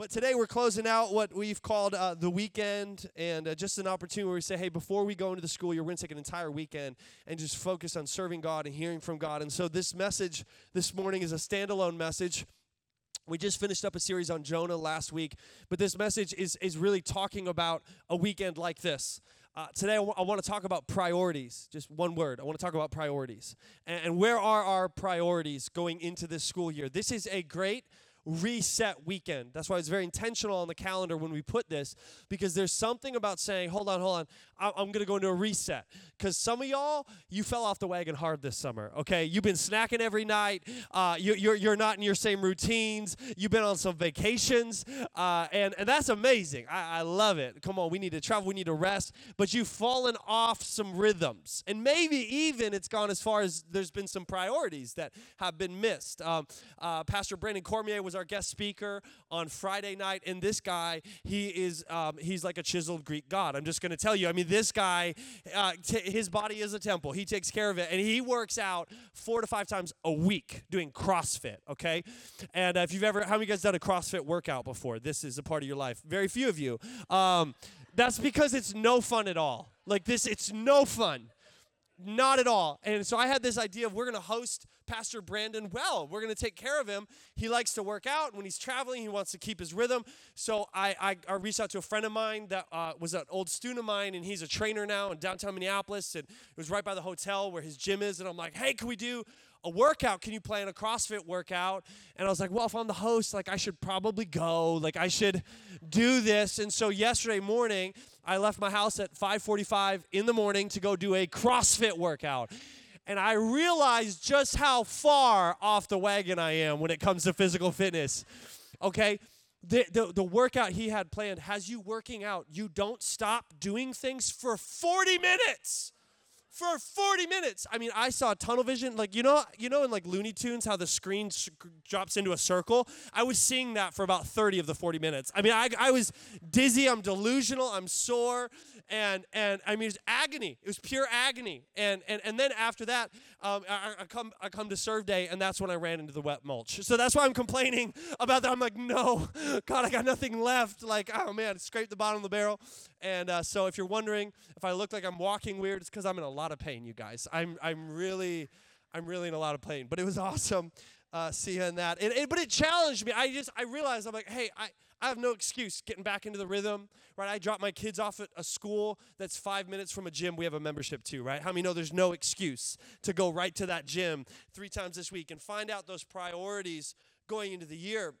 But today we're closing out what we've called uh, the weekend and uh, just an opportunity where we say, hey, before we go into the school year, we're going to take an entire weekend and just focus on serving God and hearing from God. And so this message this morning is a standalone message. We just finished up a series on Jonah last week, but this message is, is really talking about a weekend like this. Uh, today, I, w- I want to talk about priorities. Just one word. I want to talk about priorities. And, and where are our priorities going into this school year? This is a great reset weekend. That's why it's very intentional on the calendar when we put this, because there's something about saying, hold on, hold on, I'm going to go into a reset. Because some of y'all, you fell off the wagon hard this summer, okay? You've been snacking every night. Uh, you, are you're, you're not in your same routines. You've been on some vacations, uh, and, and that's amazing. I, I love it. Come on, we need to travel, we need to rest, but you've fallen off some rhythms. And maybe even it's gone as far as there's been some priorities that have been missed. Um, uh, Pastor Brandon Cormier was our guest speaker on Friday night, and this guy, he is, um, he's like a chiseled Greek god. I'm just going to tell you. I mean, this guy, uh, t- his body is a temple. He takes care of it, and he works out four to five times a week doing CrossFit. Okay, and uh, if you've ever, how many guys done a CrossFit workout before? This is a part of your life. Very few of you. Um, that's because it's no fun at all. Like this, it's no fun. Not at all. And so I had this idea of we're going to host Pastor Brandon well. We're going to take care of him. He likes to work out. When he's traveling, he wants to keep his rhythm. So I, I, I reached out to a friend of mine that uh, was an old student of mine, and he's a trainer now in downtown Minneapolis. And it was right by the hotel where his gym is. And I'm like, hey, can we do a workout. Can you plan a CrossFit workout? And I was like, well, if I'm the host, like I should probably go. Like I should do this. And so yesterday morning, I left my house at 5:45 in the morning to go do a CrossFit workout and I realized just how far off the wagon I am when it comes to physical fitness. Okay? The, the, the workout he had planned has you working out. You don't stop doing things for 40 minutes for 40 minutes. I mean, I saw tunnel vision. Like, you know, you know in like Looney Tunes how the screen drops into a circle? I was seeing that for about 30 of the 40 minutes. I mean, I, I was dizzy, I'm delusional, I'm sore, and and I mean, it was agony. It was pure agony. And and and then after that, um, I, I come I come to serve day, and that's when I ran into the wet mulch. So that's why I'm complaining about that. I'm like, no, God, I got nothing left. Like, oh man, scrape the bottom of the barrel. And uh, so if you're wondering if I look like I'm walking weird, it's because I'm in a lot of pain, you guys. I'm I'm really I'm really in a lot of pain. But it was awesome uh, seeing that. And, and, but it challenged me. I just I realized I'm like, hey, I I have no excuse getting back into the rhythm, right? I drop my kids off at a school that's five minutes from a gym we have a membership to, right? How many know there's no excuse to go right to that gym three times this week and find out those priorities going into the year?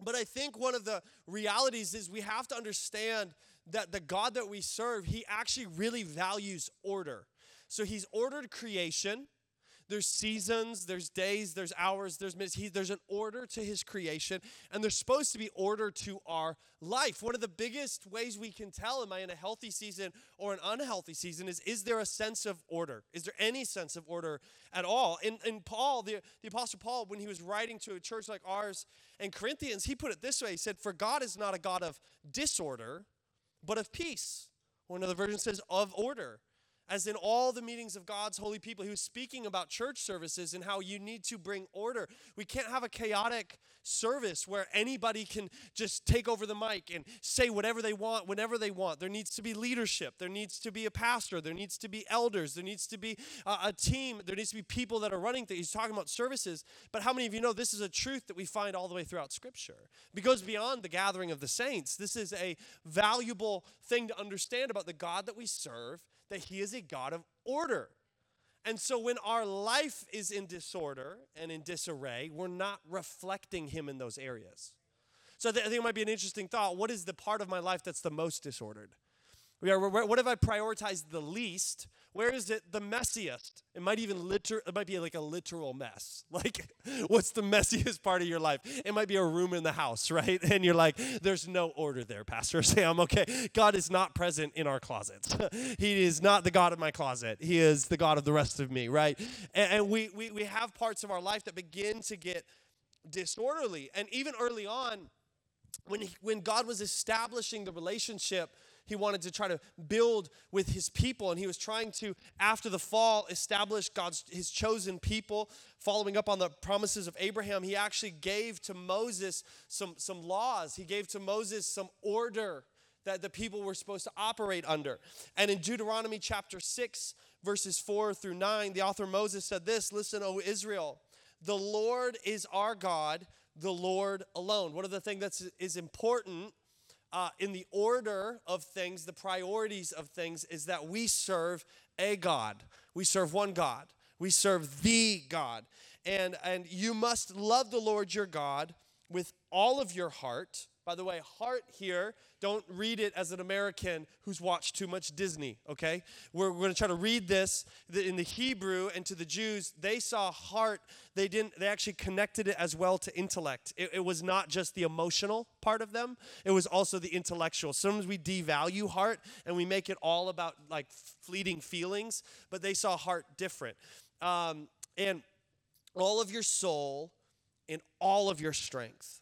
But I think one of the realities is we have to understand that the God that we serve, he actually really values order. So he's ordered creation there's seasons, there's days, there's hours, there's minutes. He, there's an order to his creation, and there's supposed to be order to our life. One of the biggest ways we can tell, am I in a healthy season or an unhealthy season, is is there a sense of order? Is there any sense of order at all? In, in Paul, the, the Apostle Paul, when he was writing to a church like ours in Corinthians, he put it this way He said, For God is not a God of disorder, but of peace. One of the versions says, of order as in all the meetings of God's holy people, he was speaking about church services and how you need to bring order. We can't have a chaotic service where anybody can just take over the mic and say whatever they want whenever they want. There needs to be leadership. There needs to be a pastor. There needs to be elders. There needs to be a, a team. There needs to be people that are running things. He's talking about services. But how many of you know this is a truth that we find all the way throughout Scripture? It goes beyond the gathering of the saints. This is a valuable thing to understand about the God that we serve that He is a God of order. And so when our life is in disorder and in disarray, we're not reflecting Him in those areas. So I think it might be an interesting thought. What is the part of my life that's the most disordered? What have I prioritized the least? Where is it the messiest? It might even liter- it might be like a literal mess. Like, what's the messiest part of your life? It might be a room in the house, right? And you're like, there's no order there, Pastor Sam. Okay, God is not present in our closets. he is not the God of my closet. He is the God of the rest of me, right? And, and we, we we have parts of our life that begin to get disorderly. And even early on, when he, when God was establishing the relationship he wanted to try to build with his people and he was trying to after the fall establish god's his chosen people. Following up on the promises of abraham he actually gave to moses some some laws. He gave to moses some order that the people were supposed to operate under. And in deuteronomy chapter 6 verses 4 through 9 the author moses said this listen o israel the lord is our god the lord alone. One of the things that is important uh, in the order of things, the priorities of things, is that we serve a God. We serve one God. We serve the God. And, and you must love the Lord your God with all of your heart. By the way, heart here don't read it as an American who's watched too much Disney, okay? We're, we're going to try to read this in the Hebrew and to the Jews. They saw heart, they didn't, they actually connected it as well to intellect. It, it was not just the emotional part of them, it was also the intellectual. Sometimes we devalue heart and we make it all about like fleeting feelings, but they saw heart different. Um, and all of your soul and all of your strength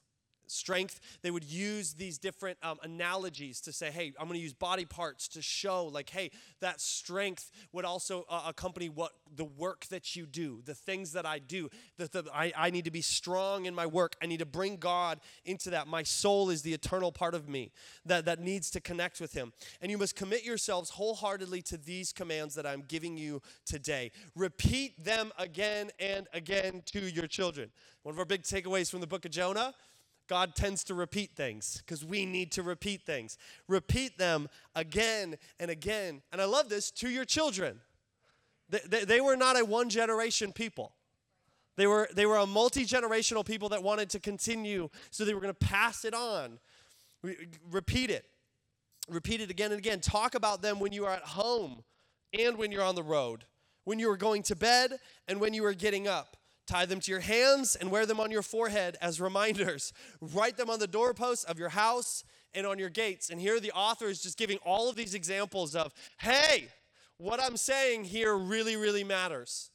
strength. They would use these different um, analogies to say hey i'm going to use body parts to show like hey that strength would also uh, accompany what the work that you do the things that i do that the, I, I need to be strong in my work. I need to bring god into that. My soul is the eternal part of me that, that needs to connect with him. And you must commit yourselves wholeheartedly to these commands that i'm giving you today. Repeat them again and again to your children. One of our big takeaways from the book of jonah God tends to repeat things because we need to repeat things. Repeat them again and again. And I love this to your children. They, they, they were not a one generation people. They were, they were a multi generational people that wanted to continue, so they were going to pass it on. Re- repeat it. Repeat it again and again. Talk about them when you are at home and when you're on the road, when you are going to bed and when you are getting up. Tie them to your hands and wear them on your forehead as reminders. Write them on the doorposts of your house and on your gates. And here the author is just giving all of these examples of, hey, what I'm saying here really, really matters.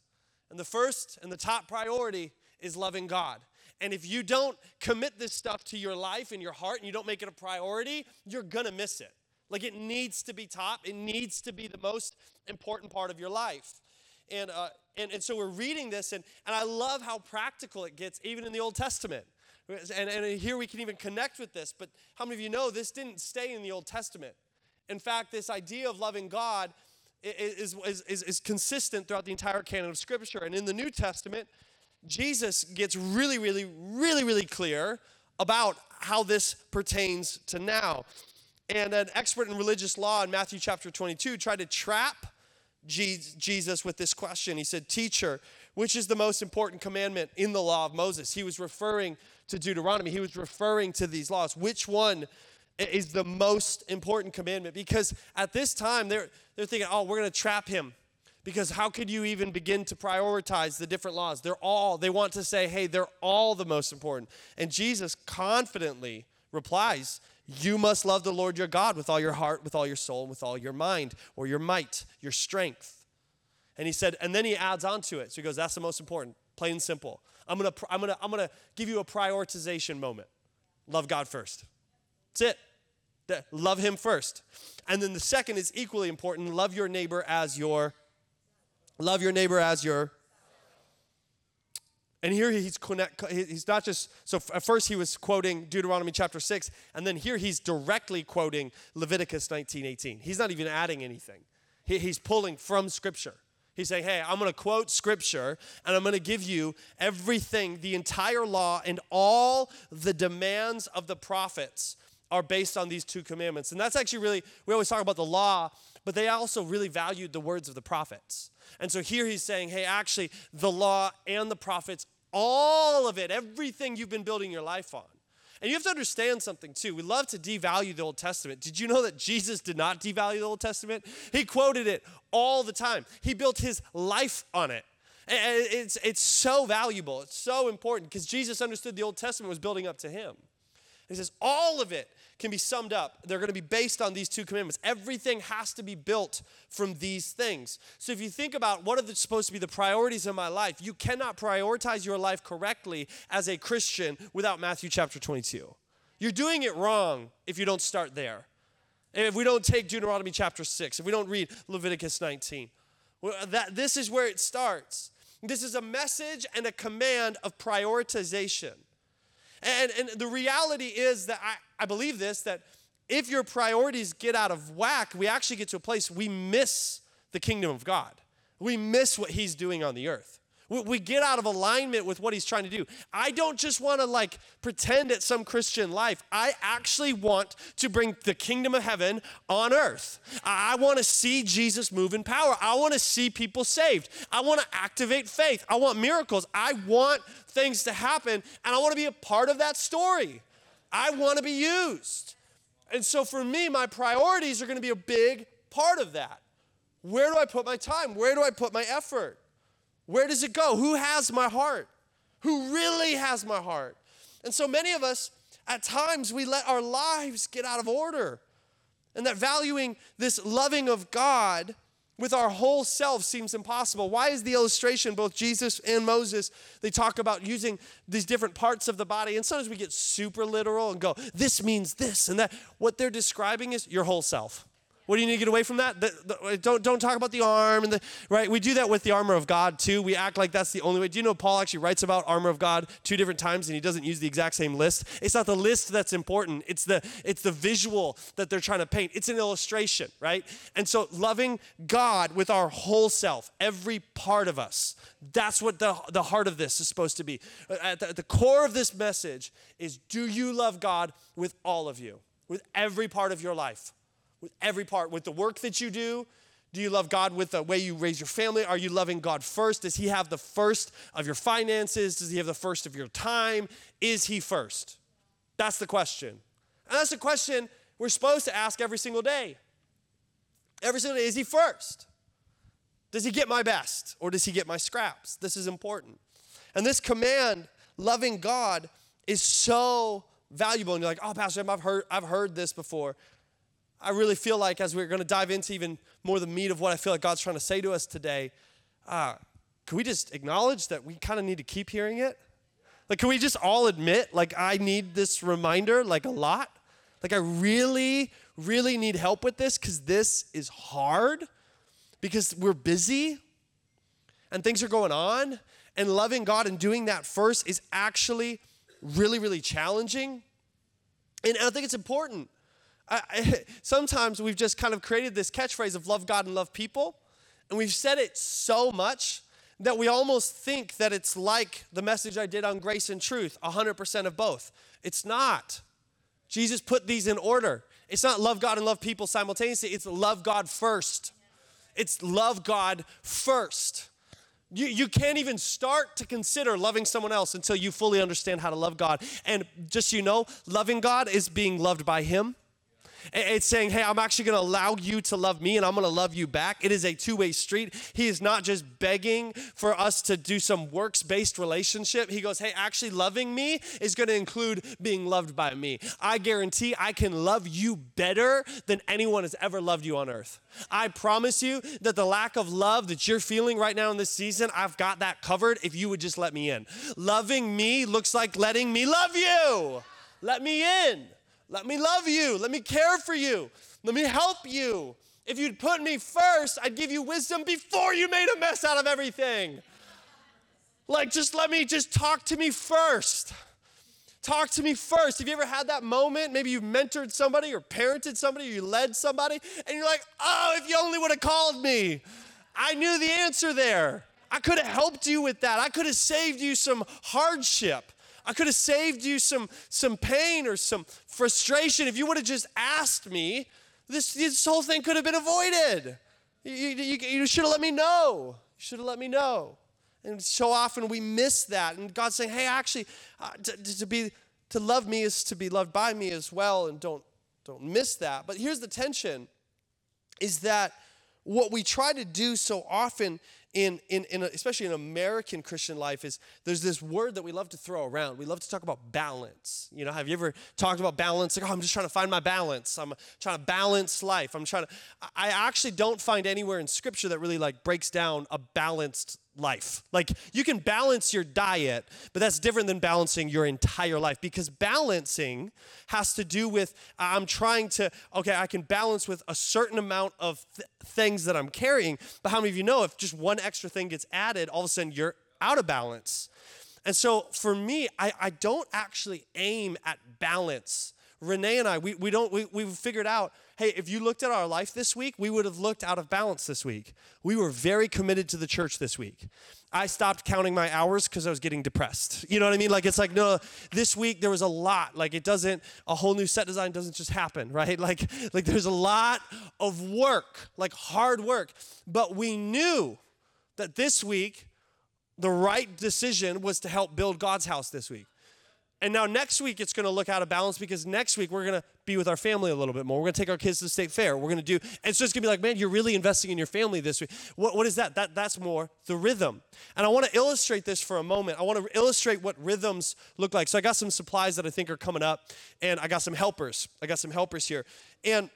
And the first and the top priority is loving God. And if you don't commit this stuff to your life and your heart and you don't make it a priority, you're gonna miss it. Like it needs to be top, it needs to be the most important part of your life. And, uh, and, and so we're reading this, and, and I love how practical it gets, even in the Old Testament. And, and here we can even connect with this, but how many of you know this didn't stay in the Old Testament? In fact, this idea of loving God is, is, is, is consistent throughout the entire canon of Scripture. And in the New Testament, Jesus gets really, really, really, really clear about how this pertains to now. And an expert in religious law in Matthew chapter 22 tried to trap Jesus with this question. He said, Teacher, which is the most important commandment in the law of Moses? He was referring to Deuteronomy, he was referring to these laws. Which one is the most important commandment? Because at this time, they're, they're thinking, oh, we're going to trap him. Because how could you even begin to prioritize the different laws? They're all, they want to say, hey, they're all the most important. And Jesus confidently replies, you must love the Lord your God with all your heart, with all your soul, with all your mind, or your might, your strength. And he said, and then he adds on to it. So he goes, that's the most important, plain and simple. I'm gonna, I'm gonna, I'm gonna give you a prioritization moment. Love God first. That's it. Love him first. And then the second is equally important. Love your neighbor as your, love your neighbor as your and here he's connect, he's not just so at first he was quoting Deuteronomy chapter 6 and then here he's directly quoting Leviticus 19:18. He's not even adding anything. He, he's pulling from scripture. He's saying, "Hey, I'm going to quote scripture and I'm going to give you everything, the entire law and all the demands of the prophets are based on these two commandments." And that's actually really we always talk about the law, but they also really valued the words of the prophets. And so here he's saying, hey, actually, the law and the prophets, all of it, everything you've been building your life on. And you have to understand something too. We love to devalue the Old Testament. Did you know that Jesus did not devalue the Old Testament? He quoted it all the time, he built his life on it. And it's, it's so valuable, it's so important because Jesus understood the Old Testament was building up to him. He says, all of it can be summed up. They're going to be based on these two commandments. Everything has to be built from these things. So if you think about what are the, supposed to be the priorities of my life, you cannot prioritize your life correctly as a Christian without Matthew chapter 22. You're doing it wrong if you don't start there. If we don't take Deuteronomy chapter 6, if we don't read Leviticus 19, that, this is where it starts. This is a message and a command of prioritization. And, and the reality is that I, I believe this that if your priorities get out of whack, we actually get to a place we miss the kingdom of God. We miss what He's doing on the earth. We get out of alignment with what he's trying to do. I don't just want to like pretend at some Christian life. I actually want to bring the kingdom of heaven on earth. I want to see Jesus move in power. I want to see people saved. I want to activate faith. I want miracles. I want things to happen, and I want to be a part of that story. I want to be used. And so for me, my priorities are going to be a big part of that. Where do I put my time? Where do I put my effort? Where does it go? Who has my heart? Who really has my heart? And so many of us, at times, we let our lives get out of order. And that valuing this loving of God with our whole self seems impossible. Why is the illustration, both Jesus and Moses, they talk about using these different parts of the body, and sometimes we get super literal and go, this means this and that. What they're describing is your whole self. What do you need to get away from that? The, the, don't, don't talk about the arm and the right. We do that with the armor of God too. We act like that's the only way. Do you know Paul actually writes about armor of God two different times and he doesn't use the exact same list? It's not the list that's important. It's the it's the visual that they're trying to paint. It's an illustration, right? And so loving God with our whole self, every part of us. That's what the, the heart of this is supposed to be. At the, at the core of this message is do you love God with all of you? With every part of your life? With every part, with the work that you do. Do you love God with the way you raise your family? Are you loving God first? Does He have the first of your finances? Does He have the first of your time? Is He first? That's the question. And that's the question we're supposed to ask every single day. Every single day, is He first? Does He get my best or does He get my scraps? This is important. And this command, loving God, is so valuable. And you're like, oh, Pastor, I've heard, I've heard this before. I really feel like as we're going to dive into even more the meat of what I feel like God's trying to say to us today, uh, can we just acknowledge that we kind of need to keep hearing it? Like, can we just all admit, like, I need this reminder, like, a lot? Like, I really, really need help with this because this is hard because we're busy and things are going on. And loving God and doing that first is actually really, really challenging. And I think it's important I, I, sometimes we've just kind of created this catchphrase of love God and love people, and we've said it so much that we almost think that it's like the message I did on grace and truth 100% of both. It's not. Jesus put these in order. It's not love God and love people simultaneously, it's love God first. It's love God first. You, you can't even start to consider loving someone else until you fully understand how to love God. And just so you know, loving God is being loved by Him it's saying, hey, I'm actually going to allow you to love me and I'm going to love you back. It is a two way street. He is not just begging for us to do some works based relationship. He goes, hey, actually loving me is going to include being loved by me. I guarantee I can love you better than anyone has ever loved you on earth. I promise you that the lack of love that you're feeling right now in this season, I've got that covered if you would just let me in. Loving me looks like letting me love you. Let me in. Let me love you. Let me care for you. Let me help you. If you'd put me first, I'd give you wisdom before you made a mess out of everything. Like, just let me just talk to me first. Talk to me first. Have you ever had that moment? Maybe you've mentored somebody or parented somebody or you led somebody, and you're like, oh, if you only would have called me. I knew the answer there. I could have helped you with that. I could have saved you some hardship. I could have saved you some, some pain or some frustration if you would have just asked me. This, this whole thing could have been avoided. You, you, you should have let me know. You should have let me know. And so often we miss that. And God's saying, hey, actually, uh, to, to, be, to love me is to be loved by me as well. And don't, don't miss that. But here's the tension is that what we try to do so often in, in, in a, especially in American Christian life is there's this word that we love to throw around. We love to talk about balance. You know, have you ever talked about balance? Like, oh, I'm just trying to find my balance. I'm trying to balance life. I'm trying to. I actually don't find anywhere in Scripture that really like breaks down a balanced life. Like you can balance your diet, but that's different than balancing your entire life because balancing has to do with I'm trying to, okay, I can balance with a certain amount of th- things that I'm carrying, but how many of you know if just one extra thing gets added, all of a sudden you're out of balance? And so for me, I, I don't actually aim at balance. Renee and I, we, we don't, we, we've figured out hey, if you looked at our life this week, we would have looked out of balance this week. We were very committed to the church this week. I stopped counting my hours because I was getting depressed. You know what I mean? Like, it's like, no, this week there was a lot. Like, it doesn't, a whole new set design doesn't just happen, right? Like, like there's a lot of work, like hard work. But we knew that this week, the right decision was to help build God's house this week. And now next week it's going to look out of balance because next week we're going to be with our family a little bit more. We're going to take our kids to the state fair. We're going to do. It's just going to be like, man, you're really investing in your family this week. What, what is that? That that's more the rhythm. And I want to illustrate this for a moment. I want to illustrate what rhythms look like. So I got some supplies that I think are coming up, and I got some helpers. I got some helpers here, and.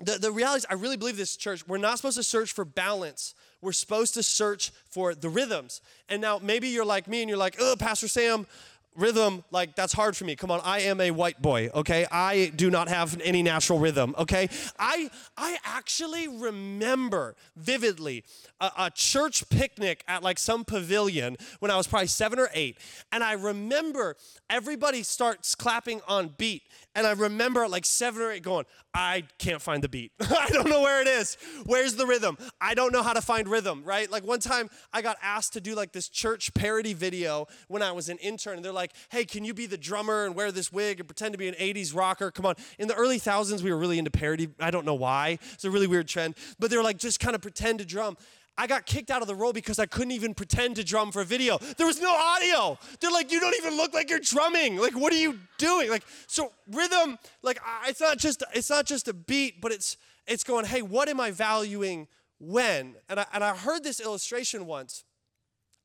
The, the reality is, I really believe this church, we're not supposed to search for balance. We're supposed to search for the rhythms. And now maybe you're like me and you're like, oh, Pastor Sam, rhythm like that's hard for me. Come on i am a white boy okay? I do not have any natural rhythm okay? I i actually remember vividly a, a, church picnic at like some pavilion when i was probably seven or eight and i remember everybody starts clapping on beat and i remember like seven or eight going i can't find the beat i don't know where it is where's the rhythm i don't know how to find rhythm right like one time i got asked to do like this church parody video when i was an intern and they're like hey, can you be the drummer and wear this wig and pretend to be an 80s rocker? Come on. In the early thousands, we were really into parody. I don't know why. It's a really weird trend. But they were like, just kind of pretend to drum. I got kicked out of the role because I couldn't even pretend to drum for a video. There was no audio. They're like, you don't even look like you're drumming. Like, what are you doing? Like, so rhythm, like, it's not just it's not just a beat, but it's it's going, hey, what am I valuing when? And I and I heard this illustration once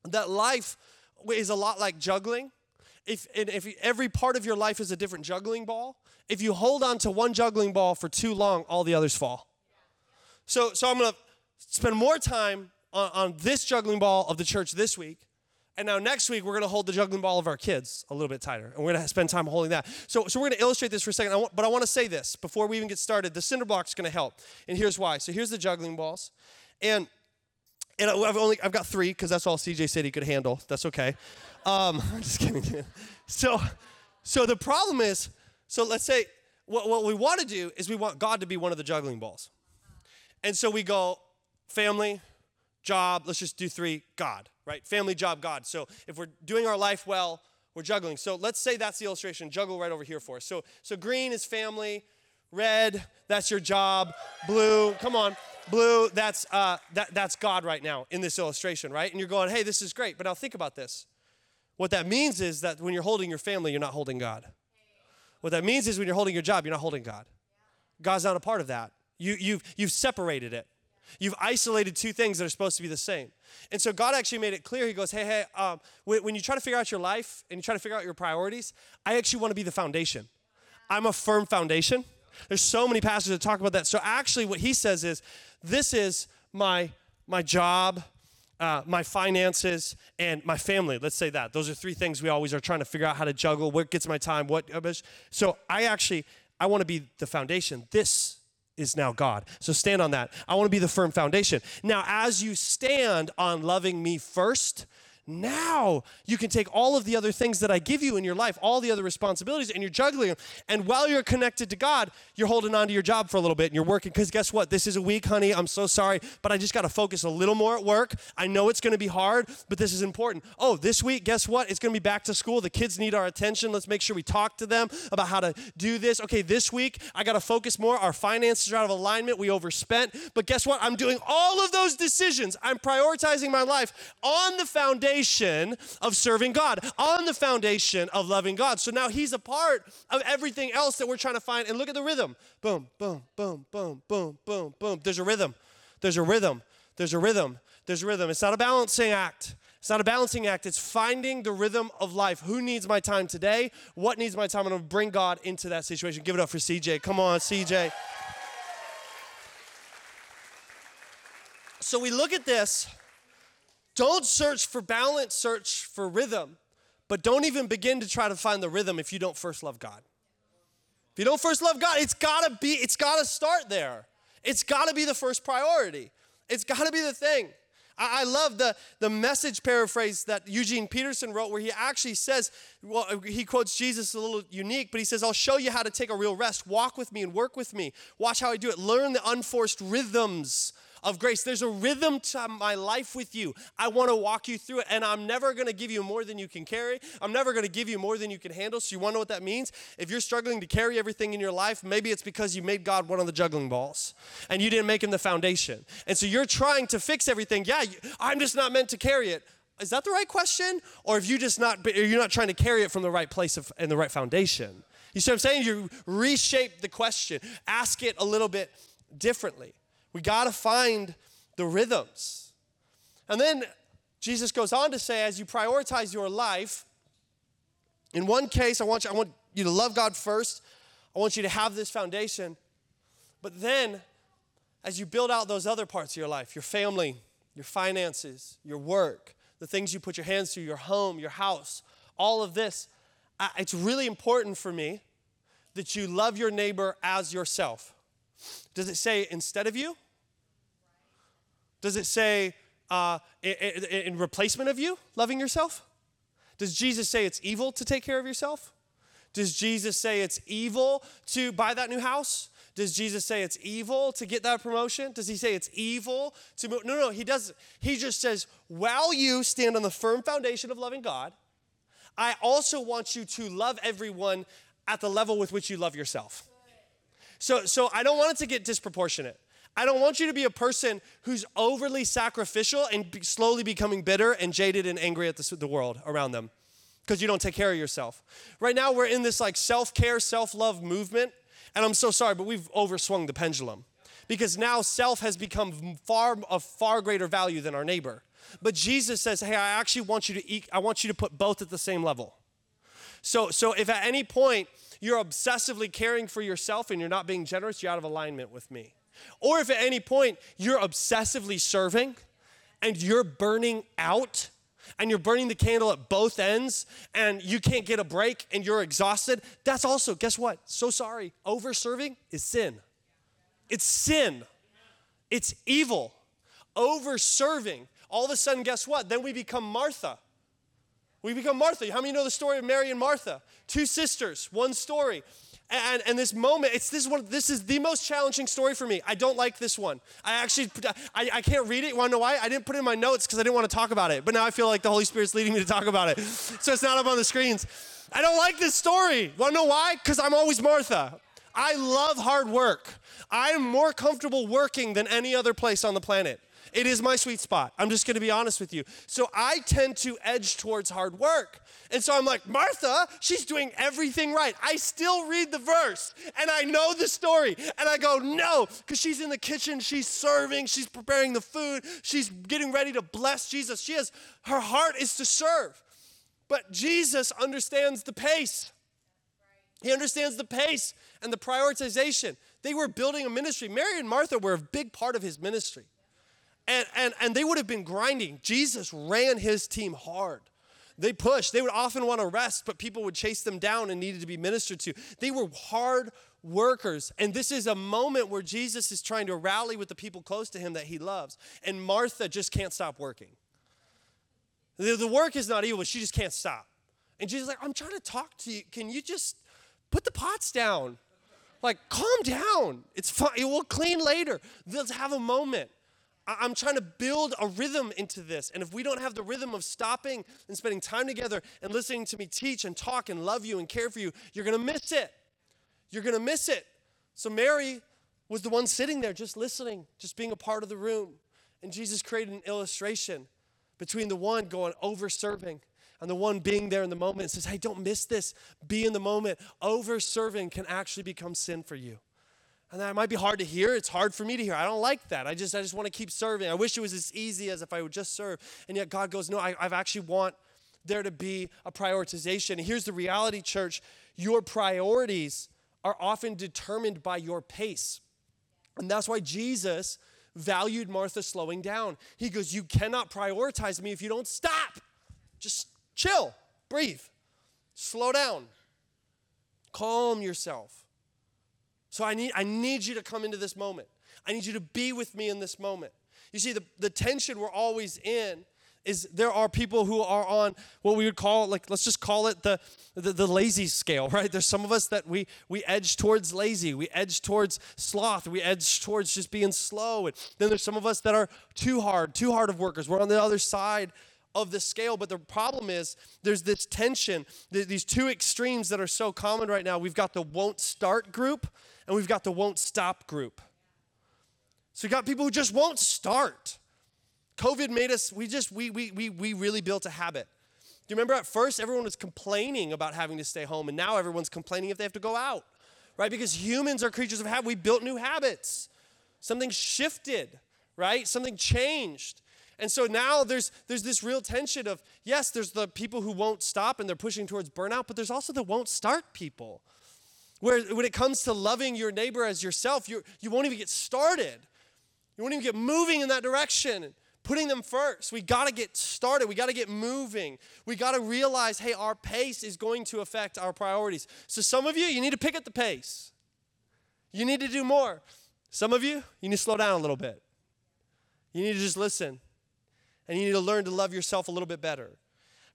that life is a lot like juggling if, if every part of your life is a different juggling ball, if you hold on to one juggling ball for too long, all the others fall. So, so I'm to spend more time on, on this juggling ball of the church this week. And now next week, we're going to hold the juggling ball of our kids a little bit tighter. And we're going to spend time holding that. So, so we're going to illustrate this for a second. I want, but I want to say this before we even get started. The cinder block is going to help. And here's why. So here's the juggling balls. And, and I've only, I've got three because that's all CJ said he could handle. That's okay. Um, I'm just kidding. So, so the problem is, so let's say what, what we want to do is we want God to be one of the juggling balls. And so we go family, job, let's just do three, God, right? Family, job, God. So if we're doing our life well, we're juggling. So let's say that's the illustration. Juggle right over here for us. So, so green is family, red, that's your job, blue, come on, blue, that's, uh, that, that's God right now in this illustration, right? And you're going, hey, this is great. But now think about this. What that means is that when you're holding your family, you're not holding God. What that means is when you're holding your job, you're not holding God. God's not a part of that. You, you've, you've separated it. You've isolated two things that are supposed to be the same. And so God actually made it clear. He goes, hey, hey, um, when, when you try to figure out your life and you try to figure out your priorities, I actually want to be the foundation. I'm a firm foundation. There's so many passages that talk about that. So actually, what he says is, this is my my job, uh, my finances, and my family. Let's say that. Those are three things we always are trying to figure out how to juggle. What gets my time? What? Uh, so I actually, I want to be the foundation. This is now God. So stand on that. I want to be the firm foundation. Now, as you stand on loving me first, now you can take all of the other things that I give you in your life, all the other responsibilities, and you're juggling them. And while you're connected to God, you're holding on to your job for a little bit and you're working. Because guess what? This is a week, honey. I'm so sorry, but I just got to focus a little more at work. I know it's going to be hard, but this is important. Oh, this week, guess what? It's going to be back to school. The kids need our attention. Let's make sure we talk to them about how to do this. Okay, this week, I got to focus more. Our finances are out of alignment. We overspent. But guess what? I'm doing all of those decisions. I'm prioritizing my life on the foundation foundation of serving God, on the foundation of loving God. So now he's a part of everything else that we're trying to find. And look at the rhythm boom, boom, boom, boom, boom, boom, boom. There's a rhythm. There's a rhythm. There's a rhythm. There's a rhythm. It's not a balancing act. It's not a balancing act. It's finding the rhythm of life. Who needs my time today? What needs my time? I'm going to bring God into that situation. Give it up for CJ. Come on, CJ. So we look at this Don't search for balance, search for rhythm. But don't even begin to try to find the rhythm if you don't first love God. If you don't first love God, it's gotta be, it's gotta start there. It's gotta be the first priority. It's gotta be the thing. I, I love the, the message paraphrase that Eugene Peterson wrote where he actually says, well, he quotes Jesus a little unique, but he says, I'll show you how to take a real rest. Walk with me and work with me. Watch how I do it. Learn the unforced rhythms of grace. There's a rhythm to my life with you. I want to walk you through it, and I'm never going to give you more than you can carry. I'm never going to give you more than you can handle. So, you want to know what that means? If you're struggling to carry everything in your life, maybe it's because you made God one of the juggling balls and you didn't make him the foundation. And so, you're trying to fix everything. Yeah, I'm just not meant to carry it. Is that the right question? Or if you just not, you're not trying to carry it from the right place of, and the right foundation? You see what I'm saying? You reshape the question, ask it a little bit differently. We got to find the rhythms. And then Jesus goes on to say, as you prioritize your life, in one case, I want you, I want you to love God first. I want you to have this foundation. But then, as you build out those other parts of your life, your family, your finances, your work, the things you put your hands to, your home, your house, all of this, it's really important for me that you love your neighbor as yourself. Does it say instead of you? Does it say uh, in, in replacement of you, loving yourself? Does Jesus say it's evil to take care of yourself? Does Jesus say it's evil to buy that new house? Does Jesus say it's evil to get that promotion? Does he say it's evil to move? No, no, he doesn't. He just says, while you stand on the firm foundation of loving God, I also want you to love everyone at the level with which you love yourself. So, so I don't want it to get disproportionate. I don't want you to be a person who's overly sacrificial and be slowly becoming bitter and jaded and angry at the, the world around them because you don't take care of yourself. Right now, we're in this like self care, self love movement. And I'm so sorry, but we've overswung the pendulum because now self has become far of far greater value than our neighbor. But Jesus says, "Hey, I actually want you to eat, I want you to put both at the same level." So so if at any point you're obsessively caring for yourself and you're not being generous, you're out of alignment with me. Or if at any point you're obsessively serving and you're burning out and you're burning the candle at both ends and you can't get a break and you're exhausted, that's also, guess what? So sorry. Over serving is sin. It's sin. It's evil. Over serving. All of a sudden, guess what? Then we become Martha. We become Martha. How many know the story of Mary and Martha? Two sisters, one story. And, and this moment, it's this one, this is the most challenging story for me. I don't like this one. I actually, I, I can't read it. You wanna know why? I didn't put it in my notes because I didn't want to talk about it. But now I feel like the Holy Spirit's leading me to talk about it. So it's not up on the screens. I don't like this story. Wanna know why? Because I'm always Martha. I love hard work. I'm more comfortable working than any other place on the planet. It is my sweet spot. I'm just gonna be honest with you. So I tend to edge towards hard work. And so I'm like, Martha, she's doing everything right. I still read the verse and I know the story. And I go, no, because she's in the kitchen, she's serving, she's preparing the food, she's getting ready to bless Jesus. She has, her heart is to serve. But Jesus understands the pace. He understands the pace and the prioritization. They were building a ministry. Mary and Martha were a big part of his ministry. And, and, and they would have been grinding. Jesus ran his team hard. They pushed. They would often want to rest, but people would chase them down and needed to be ministered to. They were hard workers. And this is a moment where Jesus is trying to rally with the people close to him that he loves. And Martha just can't stop working. The, the work is not evil, but she just can't stop. And Jesus is like, I'm trying to talk to you. Can you just put the pots down? Like, calm down. It's fine. It will clean later. Let's have a moment. I'm trying to build a rhythm into this. And if we don't have the rhythm of stopping and spending time together and listening to me teach and talk and love you and care for you, you're going to miss it. You're going to miss it. So Mary was the one sitting there just listening, just being a part of the room. And Jesus created an illustration between the one going over serving and the one being there in the moment and says, Hey, don't miss this. Be in the moment. Over serving can actually become sin for you. And that might be hard to hear. It's hard for me to hear. I don't like that. I just, I just want to keep serving. I wish it was as easy as if I would just serve. And yet God goes, no, I, I actually want there to be a prioritization. And here's the reality, church. Your priorities are often determined by your pace. And that's why Jesus valued Martha slowing down. He goes, You cannot prioritize me if you don't stop. Just chill, breathe, slow down, calm yourself. So I need, I need you to come into this moment. I need you to be with me in this moment. You see, the, the tension we're always in is there are people who are on what we would call like let's just call it the, the, the lazy scale right? There's some of us that we we edge towards lazy. We edge towards sloth. We edge towards just being slow. And then there's some of us that are too hard too hard of workers. We're on the other side of the scale but the problem is there's this tension these two extremes that are so common right now we've got the won't start group and we've got the won't stop group so we got people who just won't start COVID made us, we just, we, we, we, we really built a habit. Do you remember at first everyone was complaining about having to stay home, and now everyone's complaining if they have to go out, right? Because humans are creatures of habit. We built new habits. Something shifted, right? Something changed. And so now there's there's this real tension of yes, there's the people who won't stop and they're pushing towards burnout, but there's also the won't start people. Where when it comes to loving your neighbor as yourself, you you won't even get started. You won't even get moving in that direction putting them first. We got to get started. We got to get moving. We got to realize, hey, our pace is going to affect our priorities. So some of you, you need to pick up the pace. You need to do more. Some of you, you need to slow down a little bit. You need to just listen. And you need to learn to love yourself a little bit better.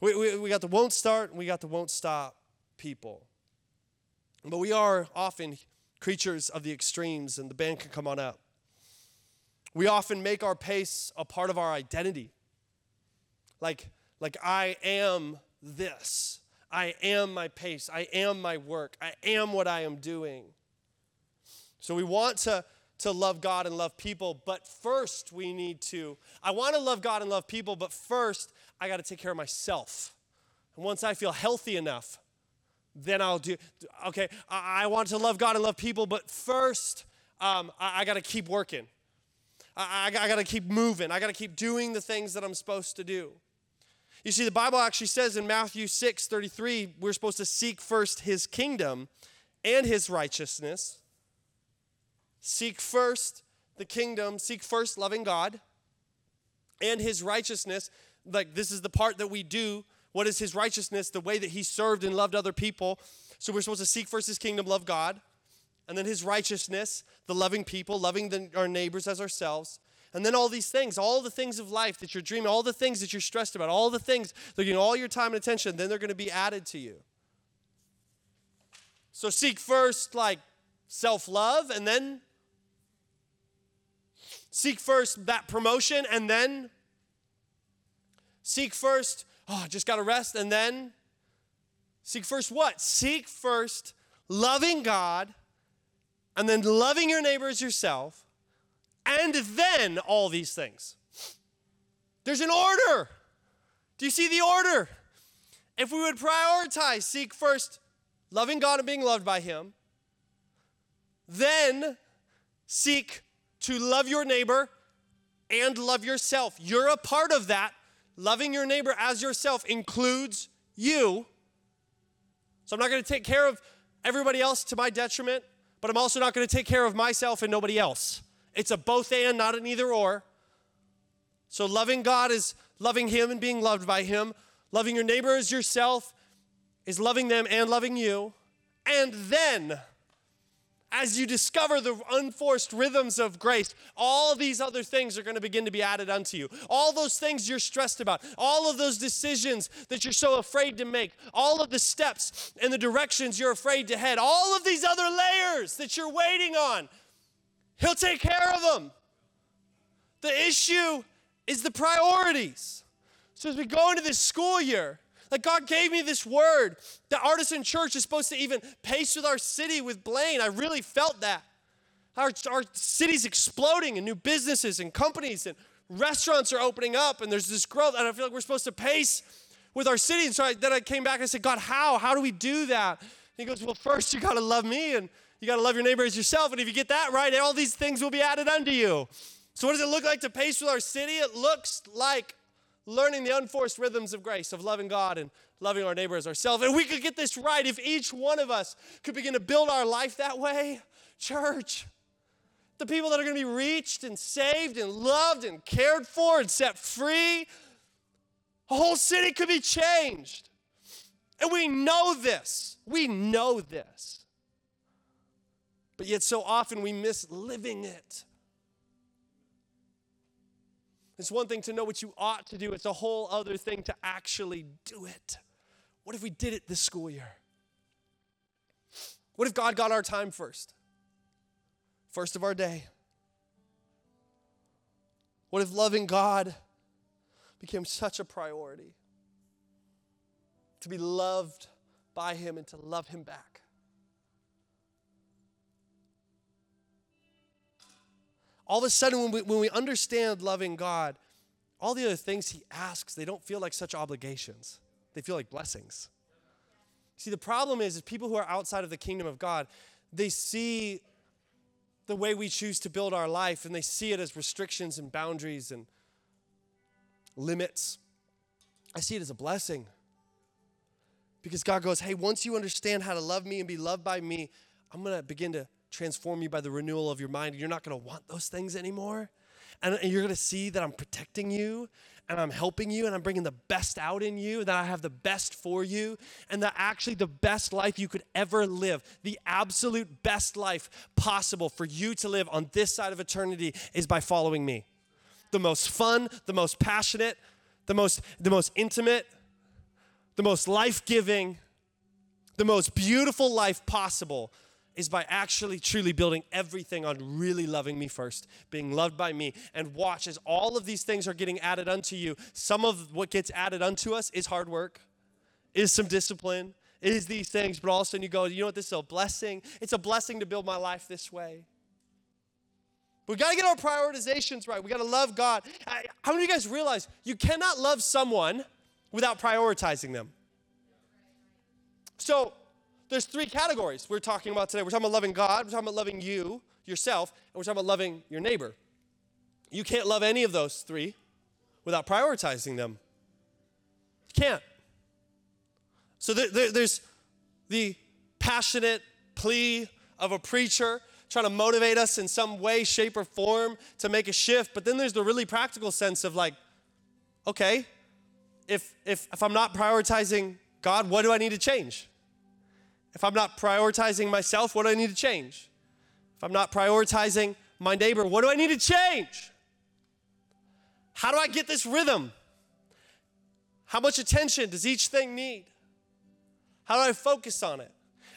We, we, we got the won't start and we got the won't stop people. But we are often creatures of the extremes, and the band can come on up. We often make our pace a part of our identity. Like, like I am this. I am my pace. I am my work. I am what I am doing. So we want to, to love God and love people, but first we need to. I want to love God and love people, but first I got to take care of myself. And once I feel healthy enough, then I'll do. Okay, I, I want to love God and love people, but first um, I, I got to keep working. I, I, I got to keep moving. I got to keep doing the things that I'm supposed to do. You see, the Bible actually says in Matthew 6 33, we're supposed to seek first his kingdom and his righteousness. Seek first the kingdom, seek first loving God and his righteousness. Like, this is the part that we do. What is his righteousness? The way that he served and loved other people. So, we're supposed to seek first his kingdom, love God and then his righteousness, the loving people, loving the, our neighbors as ourselves. And then all these things, all the things of life that you're dreaming, all the things that you're stressed about, all the things, they're getting all your time and attention, then they're going to be added to you. So seek first like self love, and then seek first that promotion, and then seek first, oh, just got to rest, and then seek first what? Seek first loving God and then loving your neighbor as yourself, and then all these things. There's an order. Do you see the order? If we would prioritize, seek first loving God and being loved by Him, then seek to love your neighbor and love yourself. You're a part of that. Loving your neighbor as yourself includes you. So I'm not going to take care of everybody else to my detriment but I'm also not going to take care of myself and nobody else. It's a both and, not an either or. So loving God is loving Him and being loved by Him. Loving your neighbor as yourself is loving them and loving you. And then as you discover the unforced rhythms of grace, all these other things are going to begin to be added unto you. All those things you're stressed about, all of those decisions that you're so afraid to make, all of the steps and the directions you're afraid to head, all of these other layers that you're waiting on, He'll take care of them. The issue is the priorities. So as we go into this school year, like God gave me this word. The Artisan Church is supposed to even pace with our city with Blaine. I really felt that. Our, our city's exploding and new businesses and companies and restaurants are opening up and there's this growth. And I feel like we're supposed to pace with our city. And so I, then I came back and I said, God, how? How do we do that? And he goes, Well, first you got to love me and you got to love your neighbor as yourself. And if you get that right, all these things will be added unto you. So, what does it look like to pace with our city? It looks like learning the unforced rhythms of grace, of loving God and loving our neighbor as ourselves. And we could get this right if each one of us could begin to build our life that way, church. the people that are going to be reached and saved and loved and cared for and set free. A whole city could be changed. And we know this. We know this. But yet, so often we miss living it. It's one thing to know what you ought to do, it's a whole other thing to actually do it. What if we did it this school year? What if God got our time first? First of our day? What if loving God became such a priority? To be loved by Him and to love Him back. All of a sudden, when we, when we understand loving God, all the other things He asks, they don't feel like such obligations, they feel like blessings. See, the problem is, is people who are outside of the kingdom of God, they see the way we choose to build our life and they see it as restrictions and boundaries and limits. I see it as a blessing. Because God goes, hey, once you understand how to love me and be loved by me, I'm going to begin to transform you by the renewal of your mind. You're not going to want those things anymore. And, you're going to see that I'm protecting you and I'm helping you and I'm bringing the best out in you, that I have the best for you, and that actually the best life you could ever live, the absolute best life possible for you to live on this side of eternity is by following me. The most fun, the most passionate, the most the most intimate, the most life-giving, the most beautiful life possible is by actually truly building everything on really loving me first, being loved by me. And watch as all of these things are getting added unto you. Some of what gets added unto us is hard work, is some discipline, is these things, but all of a sudden you go, you know what, this is a blessing. It's a blessing to build my life this way. We got to get our prioritizations right. We got to love God. How many of you guys realize you cannot love someone without prioritizing them? So, there's three categories we're talking about today. We're talking about loving God, we're talking about loving you, yourself, and we're talking about loving your neighbor. You can't love any of those three without prioritizing them. You can't. So there, there, there's the passionate plea of a preacher trying to motivate us in some way, shape, or form to make a shift. But then there's the really practical sense of like, okay, if if if I'm not prioritizing God, what do I need to change? If I'm not prioritizing myself, what do I need to change? If I'm not prioritizing my neighbor, what do I need to change? How do I get this rhythm? How much attention does each thing need? How do I focus on it?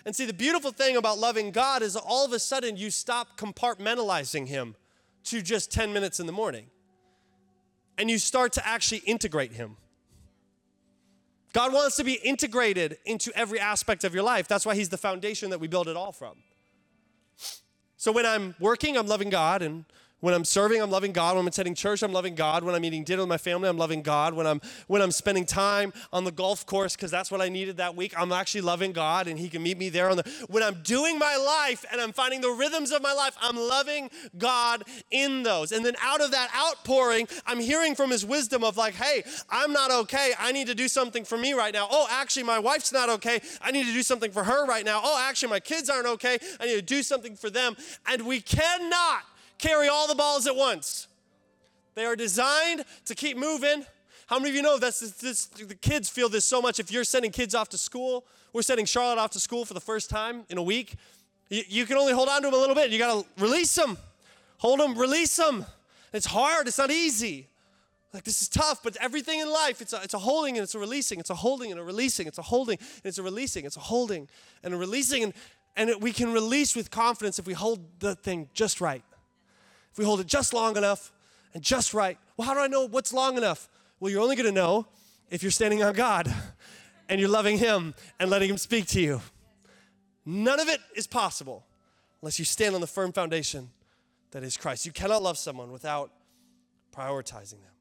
And see, the beautiful thing about loving God is all of a sudden you stop compartmentalizing Him to just 10 minutes in the morning. And you start to actually integrate Him. God wants to be integrated into every aspect of your life. That's why He's the foundation that we build it all from. So when I'm working, I'm loving God, and when I'm serving, I'm loving God. When I'm attending church, I'm loving God. When I'm eating dinner with my family, I'm loving God. When I'm when I'm spending time on the golf course because that's what I needed that week, I'm actually loving God and he can meet me there on the When I'm doing my life and I'm finding the rhythms of my life, I'm loving God in those. And then out of that outpouring, I'm hearing from his wisdom of like, "Hey, I'm not okay. I need to do something for me right now. Oh, actually my wife's not okay. I need to do something for her right now. Oh, actually my kids aren't okay. I need to do something for them." And we cannot carry all the balls at once. They are designed to keep moving. How many of you know that's this, the kids feel this so much? If you're sending kids off to school, we're sending Charlotte off to school for the first time in a week. You, you can only hold on to them a little bit. You got to release them, hold them, release them. It's hard. It's not easy. Like this is tough, but everything in life, it's a, it's a holding and it's a releasing. It's a holding and a releasing. It's a holding and it's a releasing. It's a holding and a releasing. And, and it, we can release with confidence if we hold the thing just right if we hold it just long enough and just right. Well, how do I know what's long enough? Well, you're only going to know if you're standing on God and you're loving Him and letting Him speak to you. None of it is possible unless you stand on the firm foundation that is Christ. You cannot love someone without prioritizing them.